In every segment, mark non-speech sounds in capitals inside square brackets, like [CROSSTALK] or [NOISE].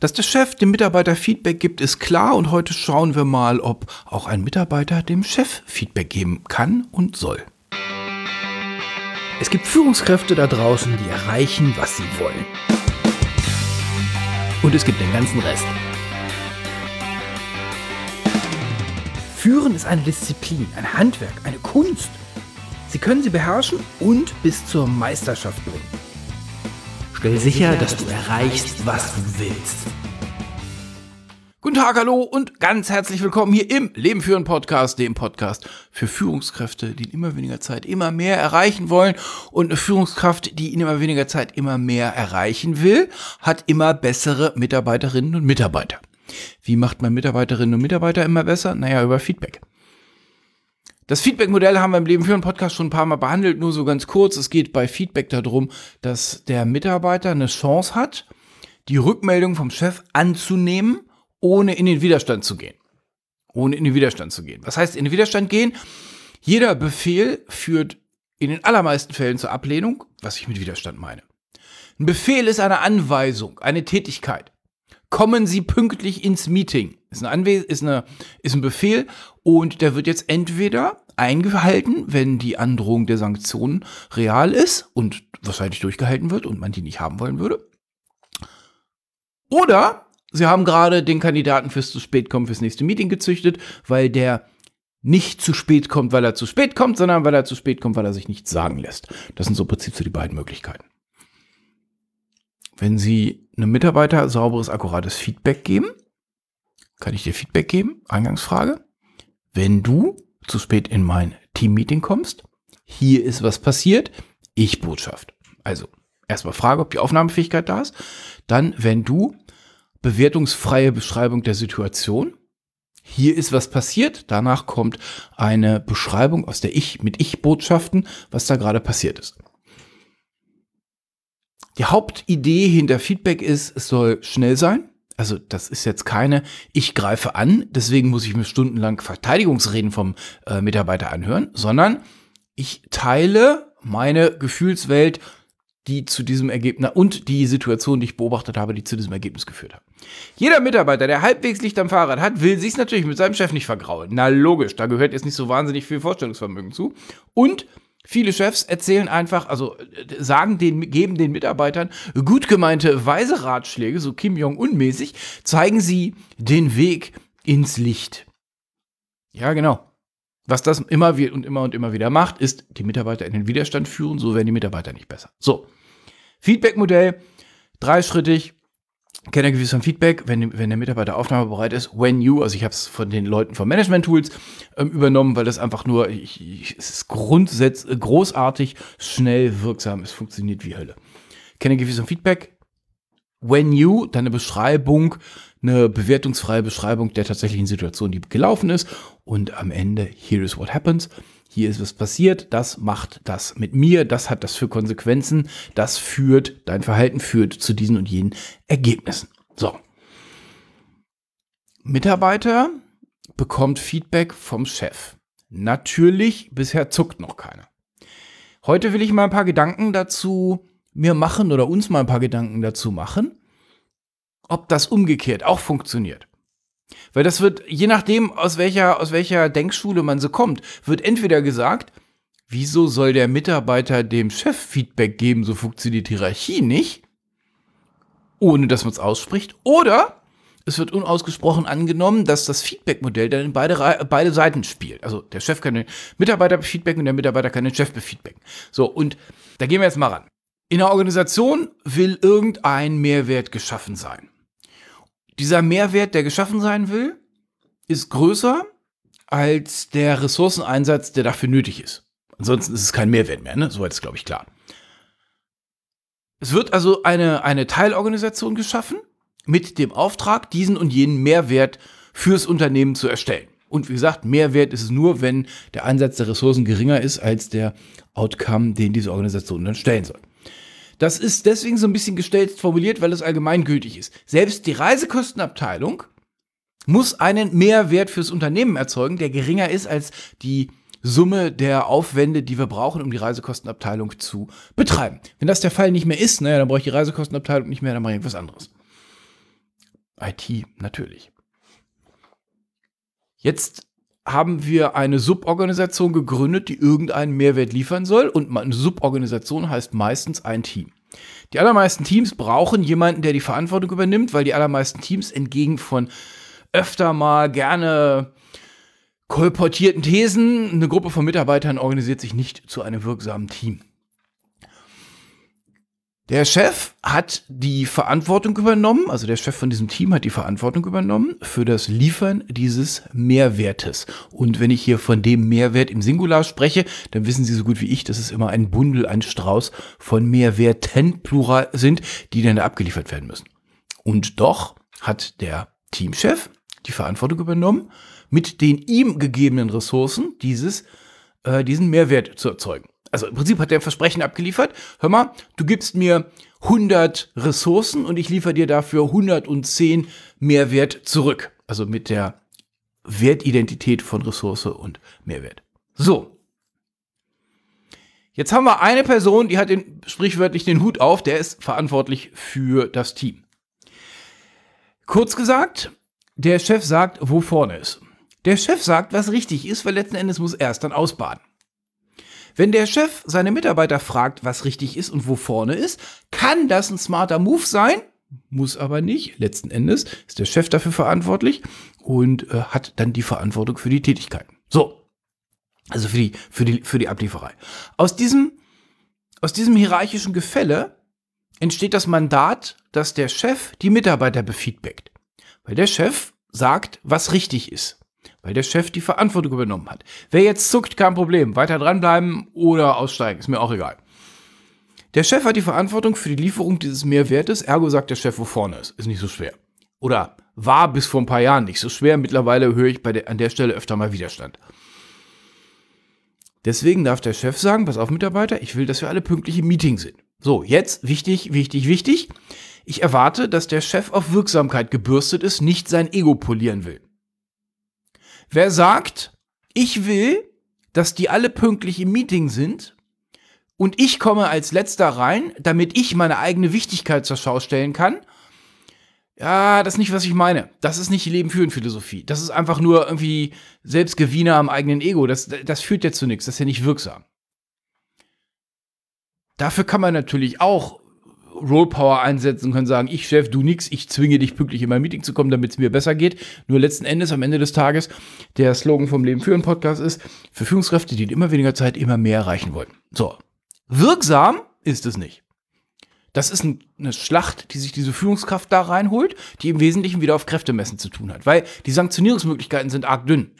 Dass der Chef dem Mitarbeiter Feedback gibt, ist klar und heute schauen wir mal, ob auch ein Mitarbeiter dem Chef Feedback geben kann und soll. Es gibt Führungskräfte da draußen, die erreichen, was sie wollen. Und es gibt den ganzen Rest. Führen ist eine Disziplin, ein Handwerk, eine Kunst. Sie können sie beherrschen und bis zur Meisterschaft bringen. Stell sicher, dass du erreichst, was du willst. Guten Tag, hallo und ganz herzlich willkommen hier im Leben führen Podcast, dem Podcast für Führungskräfte, die in immer weniger Zeit immer mehr erreichen wollen. Und eine Führungskraft, die in immer weniger Zeit immer mehr erreichen will, hat immer bessere Mitarbeiterinnen und Mitarbeiter. Wie macht man Mitarbeiterinnen und Mitarbeiter immer besser? Naja, über Feedback. Das Feedback-Modell haben wir im Leben für einen Podcast schon ein paar Mal behandelt, nur so ganz kurz. Es geht bei Feedback darum, dass der Mitarbeiter eine Chance hat, die Rückmeldung vom Chef anzunehmen, ohne in den Widerstand zu gehen. Ohne in den Widerstand zu gehen. Was heißt in den Widerstand gehen? Jeder Befehl führt in den allermeisten Fällen zur Ablehnung, was ich mit Widerstand meine. Ein Befehl ist eine Anweisung, eine Tätigkeit kommen Sie pünktlich ins Meeting. Ist, eine Anwes ist, eine, ist ein Befehl und der wird jetzt entweder eingehalten, wenn die Androhung der Sanktionen real ist und wahrscheinlich durchgehalten wird und man die nicht haben wollen würde. Oder Sie haben gerade den Kandidaten fürs zu spät kommen fürs nächste Meeting gezüchtet, weil der nicht zu spät kommt, weil er zu spät kommt, sondern weil er zu spät kommt, weil er sich nichts sagen lässt. Das sind so im Prinzip so die beiden Möglichkeiten. Wenn Sie einem Mitarbeiter sauberes, akkurates Feedback geben, kann ich dir Feedback geben? Eingangsfrage. Wenn du zu spät in mein Teammeeting kommst, hier ist was passiert, ich Botschaft. Also erstmal Frage, ob die Aufnahmefähigkeit da ist. Dann, wenn du bewertungsfreie Beschreibung der Situation. Hier ist was passiert. Danach kommt eine Beschreibung aus der Ich mit Ich-Botschaften, was da gerade passiert ist. Die Hauptidee hinter Feedback ist, es soll schnell sein. Also das ist jetzt keine, ich greife an, deswegen muss ich mir stundenlang Verteidigungsreden vom äh, Mitarbeiter anhören, sondern ich teile meine Gefühlswelt, die zu diesem Ergebnis und die Situation, die ich beobachtet habe, die zu diesem Ergebnis geführt hat. Jeder Mitarbeiter, der halbwegs Licht am Fahrrad hat, will sich natürlich mit seinem Chef nicht vergraulen. Na logisch, da gehört jetzt nicht so wahnsinnig viel Vorstellungsvermögen zu. Und Viele Chefs erzählen einfach, also äh, sagen den, geben den Mitarbeitern gut gemeinte weise Ratschläge, so Kim Jong-un mäßig, zeigen sie den Weg ins Licht. Ja, genau. Was das immer und immer und immer wieder macht, ist die Mitarbeiter in den Widerstand führen, so werden die Mitarbeiter nicht besser. So. Feedback-Modell, dreischrittig, kenne gewiss von Feedback, wenn, wenn der Mitarbeiter aufnahmebereit ist, when you, also ich habe es von den Leuten von Management Tools ähm, übernommen, weil das einfach nur, ich, ich, es ist grundsätzlich großartig, schnell, wirksam, es funktioniert wie Hölle. Kenne gewiss von Feedback, when you, dann eine Beschreibung, eine bewertungsfreie Beschreibung der tatsächlichen Situation, die gelaufen ist. Und am Ende, here is what happens hier ist was passiert, das macht das mit mir, das hat das für Konsequenzen, das führt, dein Verhalten führt zu diesen und jenen Ergebnissen. So. Mitarbeiter bekommt Feedback vom Chef. Natürlich, bisher zuckt noch keiner. Heute will ich mal ein paar Gedanken dazu mir machen oder uns mal ein paar Gedanken dazu machen, ob das umgekehrt auch funktioniert. Weil das wird, je nachdem, aus welcher, aus welcher Denkschule man so kommt, wird entweder gesagt, wieso soll der Mitarbeiter dem Chef Feedback geben, so funktioniert Hierarchie nicht, ohne dass man es ausspricht, oder es wird unausgesprochen angenommen, dass das Feedback-Modell dann in beide, beide Seiten spielt. Also der Chef kann den Mitarbeiter befeedbacken und der Mitarbeiter kann den Chef befeedbacken. So, und da gehen wir jetzt mal ran. In der Organisation will irgendein Mehrwert geschaffen sein dieser Mehrwert, der geschaffen sein will, ist größer als der Ressourceneinsatz, der dafür nötig ist. Ansonsten ist es kein Mehrwert mehr, ne? Soweit ist, glaube ich, klar. Es wird also eine, eine Teilorganisation geschaffen mit dem Auftrag, diesen und jenen Mehrwert fürs Unternehmen zu erstellen. Und wie gesagt, Mehrwert ist es nur, wenn der Einsatz der Ressourcen geringer ist als der Outcome, den diese Organisation dann stellen soll. Das ist deswegen so ein bisschen gestellt formuliert, weil es allgemeingültig ist. Selbst die Reisekostenabteilung muss einen Mehrwert fürs Unternehmen erzeugen, der geringer ist als die Summe der Aufwände, die wir brauchen, um die Reisekostenabteilung zu betreiben. Wenn das der Fall nicht mehr ist, naja, dann brauche ich die Reisekostenabteilung nicht mehr, dann mache ich etwas anderes. IT natürlich. Jetzt haben wir eine Suborganisation gegründet, die irgendeinen Mehrwert liefern soll. Und eine Suborganisation heißt meistens ein Team. Die allermeisten Teams brauchen jemanden, der die Verantwortung übernimmt, weil die allermeisten Teams entgegen von öfter mal gerne kolportierten Thesen, eine Gruppe von Mitarbeitern organisiert sich nicht zu einem wirksamen Team. Der Chef hat die Verantwortung übernommen, also der Chef von diesem Team hat die Verantwortung übernommen für das Liefern dieses Mehrwertes. Und wenn ich hier von dem Mehrwert im Singular spreche, dann wissen Sie so gut wie ich, dass es immer ein Bundel, ein Strauß von Mehrwerten, plural sind, die dann abgeliefert werden müssen. Und doch hat der Teamchef die Verantwortung übernommen, mit den ihm gegebenen Ressourcen dieses, äh, diesen Mehrwert zu erzeugen also im Prinzip hat der ein Versprechen abgeliefert. Hör mal, du gibst mir 100 Ressourcen und ich liefere dir dafür 110 Mehrwert zurück. Also mit der Wertidentität von Ressource und Mehrwert. So. Jetzt haben wir eine Person, die hat den, sprichwörtlich den Hut auf, der ist verantwortlich für das Team. Kurz gesagt, der Chef sagt, wo vorne ist. Der Chef sagt, was richtig ist, weil letzten Endes muss er es dann ausbaden. Wenn der Chef seine Mitarbeiter fragt, was richtig ist und wo vorne ist, kann das ein smarter Move sein, muss aber nicht. Letzten Endes ist der Chef dafür verantwortlich und äh, hat dann die Verantwortung für die Tätigkeiten. So. Also für die, für die, für die Ablieferei. Aus diesem, aus diesem hierarchischen Gefälle entsteht das Mandat, dass der Chef die Mitarbeiter befeedbackt. Weil der Chef sagt, was richtig ist weil der Chef die Verantwortung übernommen hat. Wer jetzt zuckt, kein Problem. Weiter dranbleiben oder aussteigen, ist mir auch egal. Der Chef hat die Verantwortung für die Lieferung dieses Mehrwertes, ergo sagt der Chef, wo vorne ist. Ist nicht so schwer. Oder war bis vor ein paar Jahren nicht so schwer. Mittlerweile höre ich der, an der Stelle öfter mal Widerstand. Deswegen darf der Chef sagen, pass auf Mitarbeiter, ich will, dass wir alle pünktlich im Meeting sind. So, jetzt wichtig, wichtig, wichtig. Ich erwarte, dass der Chef auf Wirksamkeit gebürstet ist, nicht sein Ego polieren will. Wer sagt, ich will, dass die alle pünktlich im Meeting sind und ich komme als letzter rein, damit ich meine eigene Wichtigkeit zur Schau stellen kann, ja, das ist nicht, was ich meine. Das ist nicht die Leben führen Philosophie. Das ist einfach nur irgendwie Selbstgewinner am eigenen Ego. Das, das führt ja zu nichts. Das ist ja nicht wirksam. Dafür kann man natürlich auch Rollpower einsetzen können sagen, ich Chef, du nix, ich zwinge dich pünktlich in mein Meeting zu kommen, damit es mir besser geht. Nur letzten Endes, am Ende des Tages, der Slogan vom Leben führen Podcast ist, für Führungskräfte, die in immer weniger Zeit immer mehr erreichen wollen. So. Wirksam ist es nicht. Das ist eine Schlacht, die sich diese Führungskraft da reinholt, die im Wesentlichen wieder auf Kräftemessen zu tun hat, weil die Sanktionierungsmöglichkeiten sind arg dünn.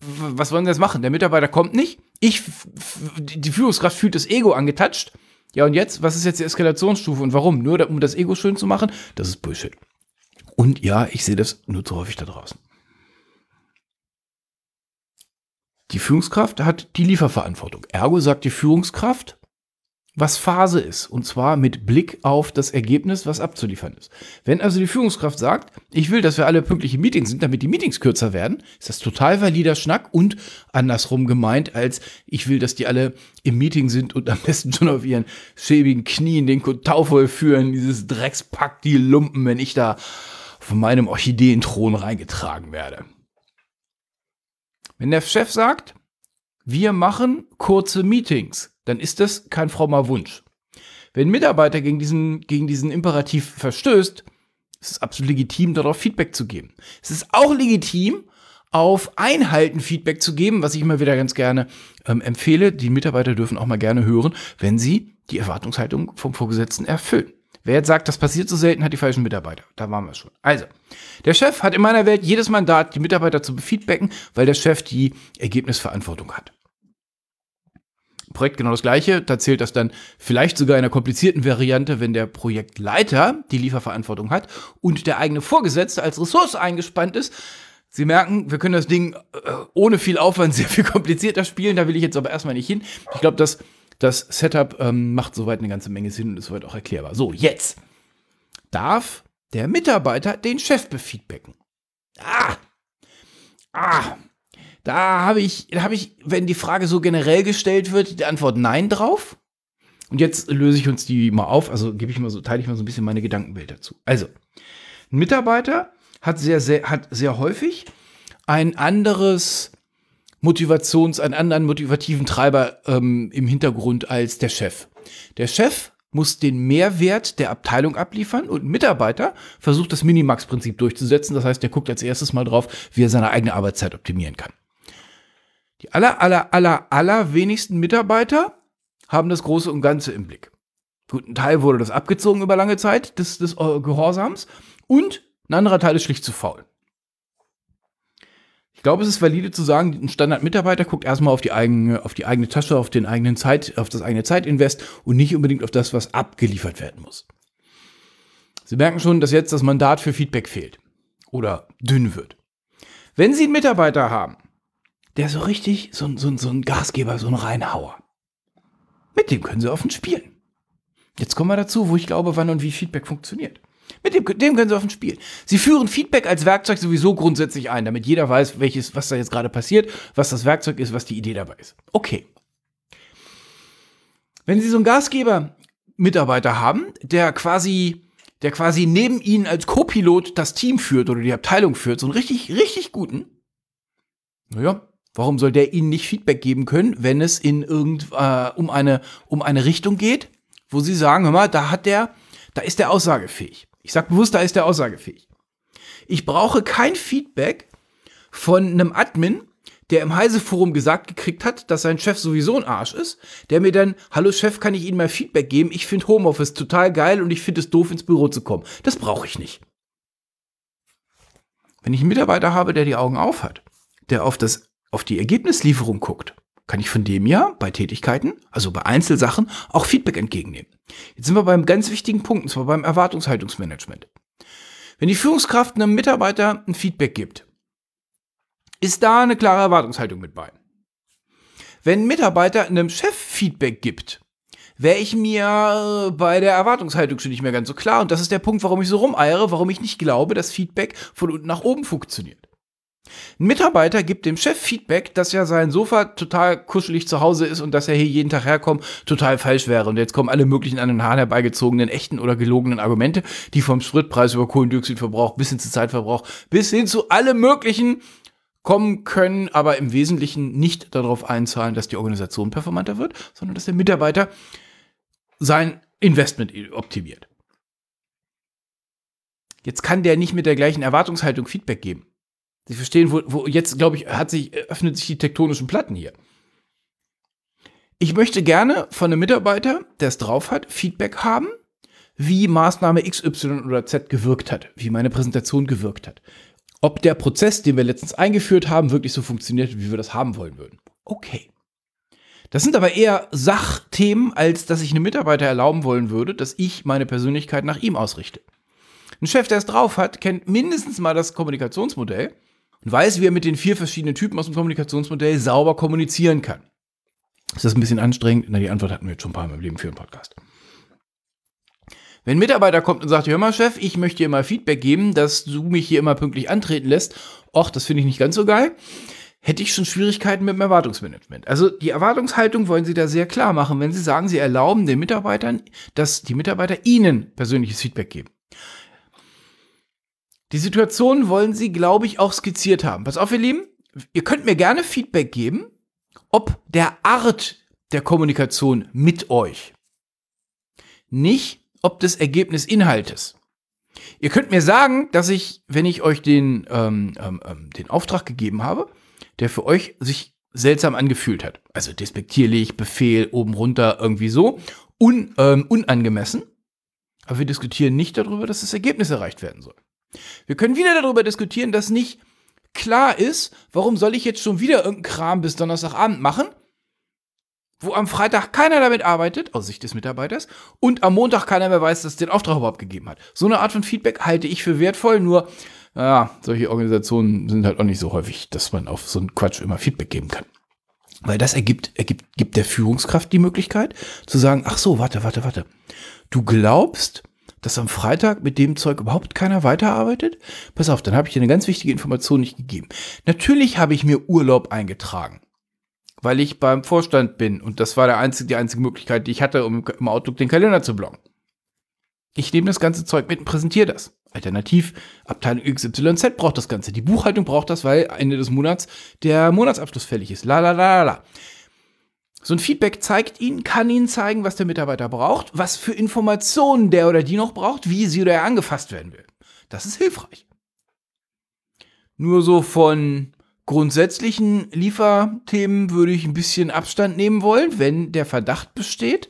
Was wollen sie jetzt machen? Der Mitarbeiter kommt nicht. Ich, die Führungskraft fühlt das Ego angetatscht ja, und jetzt, was ist jetzt die Eskalationsstufe und warum? Nur um das Ego schön zu machen? Das ist Bullshit. Und ja, ich sehe das nur zu häufig da draußen. Die Führungskraft hat die Lieferverantwortung. Ergo sagt die Führungskraft, was Phase ist. Und zwar mit Blick auf das Ergebnis, was abzuliefern ist. Wenn also die Führungskraft sagt, ich will, dass wir alle pünktliche Meetings sind, damit die Meetings kürzer werden, ist das total valider Schnack und andersrum gemeint, als ich will, dass die alle im Meeting sind und am besten schon auf ihren schäbigen Knien den Kotau vollführen, dieses Dreckspack, die Lumpen, wenn ich da von meinem Orchideenthron reingetragen werde. Wenn der Chef sagt, wir machen kurze Meetings, dann ist das kein frommer Wunsch. Wenn ein Mitarbeiter gegen diesen, gegen diesen Imperativ verstößt, ist es absolut legitim, darauf Feedback zu geben. Es ist auch legitim, auf Einhalten Feedback zu geben, was ich immer wieder ganz gerne ähm, empfehle. Die Mitarbeiter dürfen auch mal gerne hören, wenn sie die Erwartungshaltung vom Vorgesetzten erfüllen. Wer jetzt sagt, das passiert so selten, hat die falschen Mitarbeiter. Da waren wir schon. Also, der Chef hat in meiner Welt jedes Mandat, die Mitarbeiter zu befeedbacken, weil der Chef die Ergebnisverantwortung hat. Projekt genau das gleiche. Da zählt das dann vielleicht sogar in einer komplizierten Variante, wenn der Projektleiter die Lieferverantwortung hat und der eigene Vorgesetzte als Ressource eingespannt ist. Sie merken, wir können das Ding äh, ohne viel Aufwand [LAUGHS] sehr viel komplizierter spielen. Da will ich jetzt aber erstmal nicht hin. Ich glaube, das, das Setup ähm, macht soweit eine ganze Menge Sinn und ist soweit auch erklärbar. So, jetzt darf der Mitarbeiter den Chef befeedbacken. Ah! Ah! Da habe ich, da ich, wenn die Frage so generell gestellt wird, die Antwort Nein drauf. Und jetzt löse ich uns die mal auf, also gebe ich mal so, teile ich mal so ein bisschen meine Gedankenwelt dazu. Also, Ein Mitarbeiter hat sehr, sehr, hat sehr häufig ein anderes Motivations-, einen anderen motivativen Treiber ähm, im Hintergrund als der Chef. Der Chef muss den Mehrwert der Abteilung abliefern und ein Mitarbeiter versucht das Minimax-Prinzip durchzusetzen. Das heißt, der guckt als erstes mal drauf, wie er seine eigene Arbeitszeit optimieren kann. Die aller, aller, aller, aller wenigsten Mitarbeiter haben das Große und Ganze im Blick. Gut, ein Teil wurde das abgezogen über lange Zeit des, des äh, Gehorsams und ein anderer Teil ist schlicht zu faul. Ich glaube, es ist valide zu sagen, ein Standard-Mitarbeiter guckt erstmal auf die eigene, auf die eigene Tasche, auf den eigenen Zeit, auf das eigene Zeitinvest und nicht unbedingt auf das, was abgeliefert werden muss. Sie merken schon, dass jetzt das Mandat für Feedback fehlt oder dünn wird. Wenn Sie einen Mitarbeiter haben, der so richtig, so, so, so ein Gasgeber, so ein Reinhauer, mit dem können Sie offen spielen. Jetzt kommen wir dazu, wo ich glaube, wann und wie Feedback funktioniert. Mit dem, dem können Sie offen spielen. Sie führen Feedback als Werkzeug sowieso grundsätzlich ein, damit jeder weiß, welches, was da jetzt gerade passiert, was das Werkzeug ist, was die Idee dabei ist. Okay. Wenn Sie so einen Gasgeber-Mitarbeiter haben, der quasi, der quasi neben Ihnen als Co-Pilot das Team führt oder die Abteilung führt, so einen richtig, richtig guten, naja, warum soll der Ihnen nicht Feedback geben können, wenn es in irgend, äh, um, eine, um eine Richtung geht, wo Sie sagen, hör mal, da hat der, da ist der aussagefähig. Ich sage bewusst, da ist der aussagefähig. Ich brauche kein Feedback von einem Admin, der im Heise-Forum gesagt gekriegt hat, dass sein Chef sowieso ein Arsch ist, der mir dann, hallo Chef, kann ich Ihnen mal Feedback geben? Ich finde Homeoffice total geil und ich finde es doof, ins Büro zu kommen. Das brauche ich nicht. Wenn ich einen Mitarbeiter habe, der die Augen auf hat, der auf, das, auf die Ergebnislieferung guckt, kann ich von dem ja bei Tätigkeiten, also bei Einzelsachen, auch Feedback entgegennehmen. Jetzt sind wir beim ganz wichtigen Punkt, und zwar beim Erwartungshaltungsmanagement. Wenn die Führungskraft einem Mitarbeiter ein Feedback gibt, ist da eine klare Erwartungshaltung mit bei. Wenn ein Mitarbeiter einem Chef Feedback gibt, wäre ich mir bei der Erwartungshaltung schon nicht mehr ganz so klar. Und das ist der Punkt, warum ich so rumeiere, warum ich nicht glaube, dass Feedback von unten nach oben funktioniert. Ein Mitarbeiter gibt dem Chef Feedback, dass ja sein Sofa total kuschelig zu Hause ist und dass er hier jeden Tag herkommt, total falsch wäre. Und jetzt kommen alle möglichen an den Haaren herbeigezogenen, echten oder gelogenen Argumente, die vom Spritpreis über Kohlendioxidverbrauch bis hin zu Zeitverbrauch bis hin zu allem möglichen kommen können, aber im Wesentlichen nicht darauf einzahlen, dass die Organisation performanter wird, sondern dass der Mitarbeiter sein Investment optimiert. Jetzt kann der nicht mit der gleichen Erwartungshaltung Feedback geben. Sie verstehen, wo, wo jetzt, glaube ich, hat sich, öffnet sich die tektonischen Platten hier. Ich möchte gerne von einem Mitarbeiter, der es drauf hat, Feedback haben, wie Maßnahme X, Y oder Z gewirkt hat, wie meine Präsentation gewirkt hat. Ob der Prozess, den wir letztens eingeführt haben, wirklich so funktioniert, wie wir das haben wollen würden. Okay. Das sind aber eher Sachthemen, als dass ich einem Mitarbeiter erlauben wollen würde, dass ich meine Persönlichkeit nach ihm ausrichte. Ein Chef, der es drauf hat, kennt mindestens mal das Kommunikationsmodell und weiß, wie er mit den vier verschiedenen Typen aus dem Kommunikationsmodell sauber kommunizieren kann. Ist das ein bisschen anstrengend? Na, die Antwort hatten wir jetzt schon ein paar Mal im Leben für einen Podcast. Wenn ein Mitarbeiter kommt und sagt, hör mal, Chef, ich möchte dir mal Feedback geben, dass du mich hier immer pünktlich antreten lässt, och, das finde ich nicht ganz so geil, hätte ich schon Schwierigkeiten mit dem Erwartungsmanagement. Also die Erwartungshaltung wollen Sie da sehr klar machen, wenn Sie sagen, Sie erlauben den Mitarbeitern, dass die Mitarbeiter Ihnen persönliches Feedback geben. Die Situation wollen sie, glaube ich, auch skizziert haben. Pass auf, ihr Lieben, ihr könnt mir gerne Feedback geben, ob der Art der Kommunikation mit euch. Nicht, ob des Ergebnisinhaltes. Ihr könnt mir sagen, dass ich, wenn ich euch den, ähm, ähm, ähm, den Auftrag gegeben habe, der für euch sich seltsam angefühlt hat. Also despektierlich, Befehl, oben runter, irgendwie so. Un, ähm, unangemessen. Aber wir diskutieren nicht darüber, dass das Ergebnis erreicht werden soll. Wir können wieder darüber diskutieren, dass nicht klar ist, warum soll ich jetzt schon wieder irgendeinen Kram bis Donnerstagabend machen, wo am Freitag keiner damit arbeitet, aus Sicht des Mitarbeiters, und am Montag keiner mehr weiß, dass es den Auftrag überhaupt gegeben hat. So eine Art von Feedback halte ich für wertvoll, nur, ja, solche Organisationen sind halt auch nicht so häufig, dass man auf so einen Quatsch immer Feedback geben kann. Weil das ergibt, ergibt, gibt der Führungskraft die Möglichkeit zu sagen, ach so, warte, warte, warte. Du glaubst, dass am Freitag mit dem Zeug überhaupt keiner weiterarbeitet? Pass auf, dann habe ich dir eine ganz wichtige Information nicht gegeben. Natürlich habe ich mir Urlaub eingetragen, weil ich beim Vorstand bin und das war der einzige, die einzige Möglichkeit, die ich hatte, um im Outlook den Kalender zu blocken. Ich nehme das ganze Zeug mit und präsentiere das. Alternativ, Abteilung XYZ braucht das Ganze. Die Buchhaltung braucht das, weil Ende des Monats der Monatsabschluss fällig ist. La la la la. So ein Feedback zeigt Ihnen, kann Ihnen zeigen, was der Mitarbeiter braucht, was für Informationen der oder die noch braucht, wie sie oder er angefasst werden will. Das ist hilfreich. Nur so von grundsätzlichen Lieferthemen würde ich ein bisschen Abstand nehmen wollen, wenn der Verdacht besteht,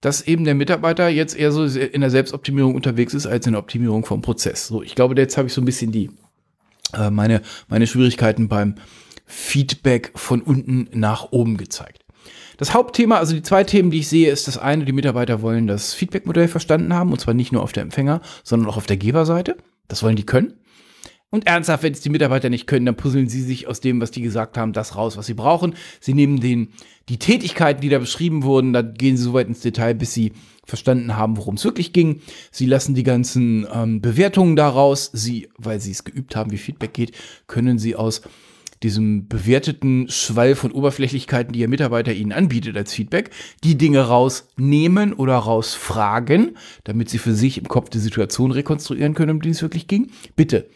dass eben der Mitarbeiter jetzt eher so in der Selbstoptimierung unterwegs ist als in der Optimierung vom Prozess. So, ich glaube, jetzt habe ich so ein bisschen die äh, meine meine Schwierigkeiten beim Feedback von unten nach oben gezeigt. Das Hauptthema, also die zwei Themen, die ich sehe, ist das eine, die Mitarbeiter wollen das Feedback-Modell verstanden haben, und zwar nicht nur auf der Empfänger, sondern auch auf der Geberseite. Das wollen die können. Und ernsthaft, wenn es die Mitarbeiter nicht können, dann puzzeln sie sich aus dem, was die gesagt haben, das raus, was sie brauchen. Sie nehmen den, die Tätigkeiten, die da beschrieben wurden, da gehen sie so weit ins Detail, bis sie verstanden haben, worum es wirklich ging. Sie lassen die ganzen ähm, Bewertungen daraus. Sie, weil sie es geübt haben, wie Feedback geht, können sie aus diesem bewerteten Schwall von Oberflächlichkeiten, die Ihr Mitarbeiter Ihnen anbietet als Feedback, die Dinge rausnehmen oder rausfragen, damit Sie für sich im Kopf die Situation rekonstruieren können, um die es wirklich ging. Bitte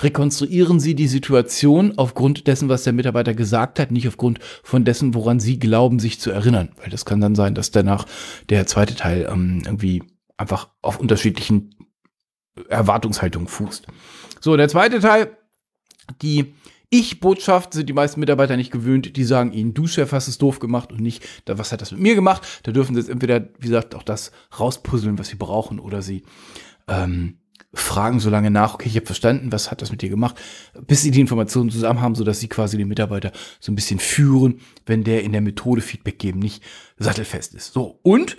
rekonstruieren Sie die Situation aufgrund dessen, was der Mitarbeiter gesagt hat, nicht aufgrund von dessen, woran Sie glauben, sich zu erinnern. Weil das kann dann sein, dass danach der zweite Teil ähm, irgendwie einfach auf unterschiedlichen Erwartungshaltungen fußt. So, der zweite Teil, die ich-Botschaft sind die meisten Mitarbeiter nicht gewöhnt. Die sagen ihnen, du Chef hast es doof gemacht und nicht, was hat das mit mir gemacht? Da dürfen sie jetzt entweder, wie gesagt, auch das rauspuzzeln, was sie brauchen, oder sie ähm, fragen so lange nach, okay, ich habe verstanden, was hat das mit dir gemacht, bis sie die Informationen zusammen haben, sodass sie quasi den Mitarbeiter so ein bisschen führen, wenn der in der Methode Feedback geben nicht sattelfest ist. So, und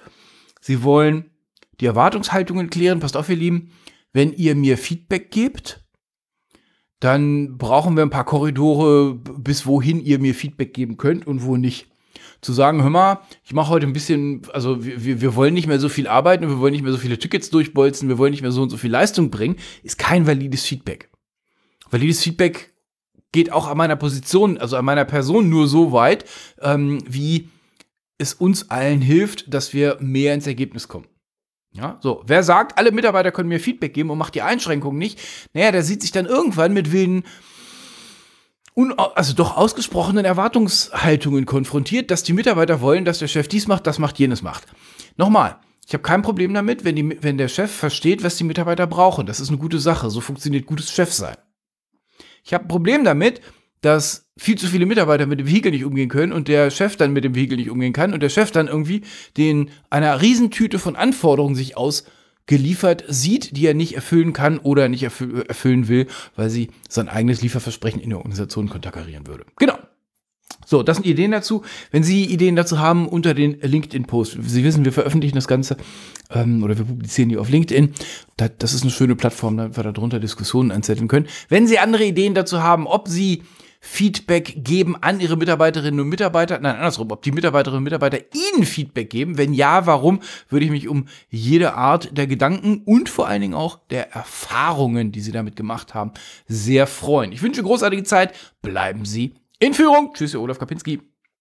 sie wollen die Erwartungshaltungen klären. Passt auf, ihr Lieben, wenn ihr mir Feedback gebt, dann brauchen wir ein paar Korridore, bis wohin ihr mir Feedback geben könnt und wo nicht. Zu sagen, hör mal, ich mache heute ein bisschen, also wir, wir wollen nicht mehr so viel arbeiten, wir wollen nicht mehr so viele Tickets durchbolzen, wir wollen nicht mehr so und so viel Leistung bringen, ist kein valides Feedback. Valides Feedback geht auch an meiner Position, also an meiner Person nur so weit, ähm, wie es uns allen hilft, dass wir mehr ins Ergebnis kommen. Ja, so. Wer sagt, alle Mitarbeiter können mir Feedback geben und macht die Einschränkungen nicht, naja, der sieht sich dann irgendwann mit wilden, also doch ausgesprochenen Erwartungshaltungen konfrontiert, dass die Mitarbeiter wollen, dass der Chef dies macht, das macht, jenes macht. Nochmal, ich habe kein Problem damit, wenn, die, wenn der Chef versteht, was die Mitarbeiter brauchen. Das ist eine gute Sache. So funktioniert gutes Chefsein. Ich habe ein Problem damit, dass viel zu viele Mitarbeiter mit dem Vehikel nicht umgehen können und der Chef dann mit dem Vehikel nicht umgehen kann und der Chef dann irgendwie den einer Riesentüte von Anforderungen sich ausgeliefert sieht, die er nicht erfüllen kann oder nicht erfü erfüllen will, weil sie sein eigenes Lieferversprechen in der Organisation konterkarieren würde. Genau. So, das sind Ideen dazu. Wenn Sie Ideen dazu haben, unter den LinkedIn-Post. Sie wissen, wir veröffentlichen das Ganze ähm, oder wir publizieren die auf LinkedIn. Das, das ist eine schöne Plattform, damit wir darunter Diskussionen anzetteln können. Wenn Sie andere Ideen dazu haben, ob Sie Feedback geben an ihre Mitarbeiterinnen und Mitarbeiter. Nein, andersrum, ob die Mitarbeiterinnen und Mitarbeiter ihnen Feedback geben. Wenn ja, warum, würde ich mich um jede Art der Gedanken und vor allen Dingen auch der Erfahrungen, die sie damit gemacht haben, sehr freuen. Ich wünsche großartige Zeit. Bleiben Sie in Führung. Tschüss, Ihr Olaf Kapinski.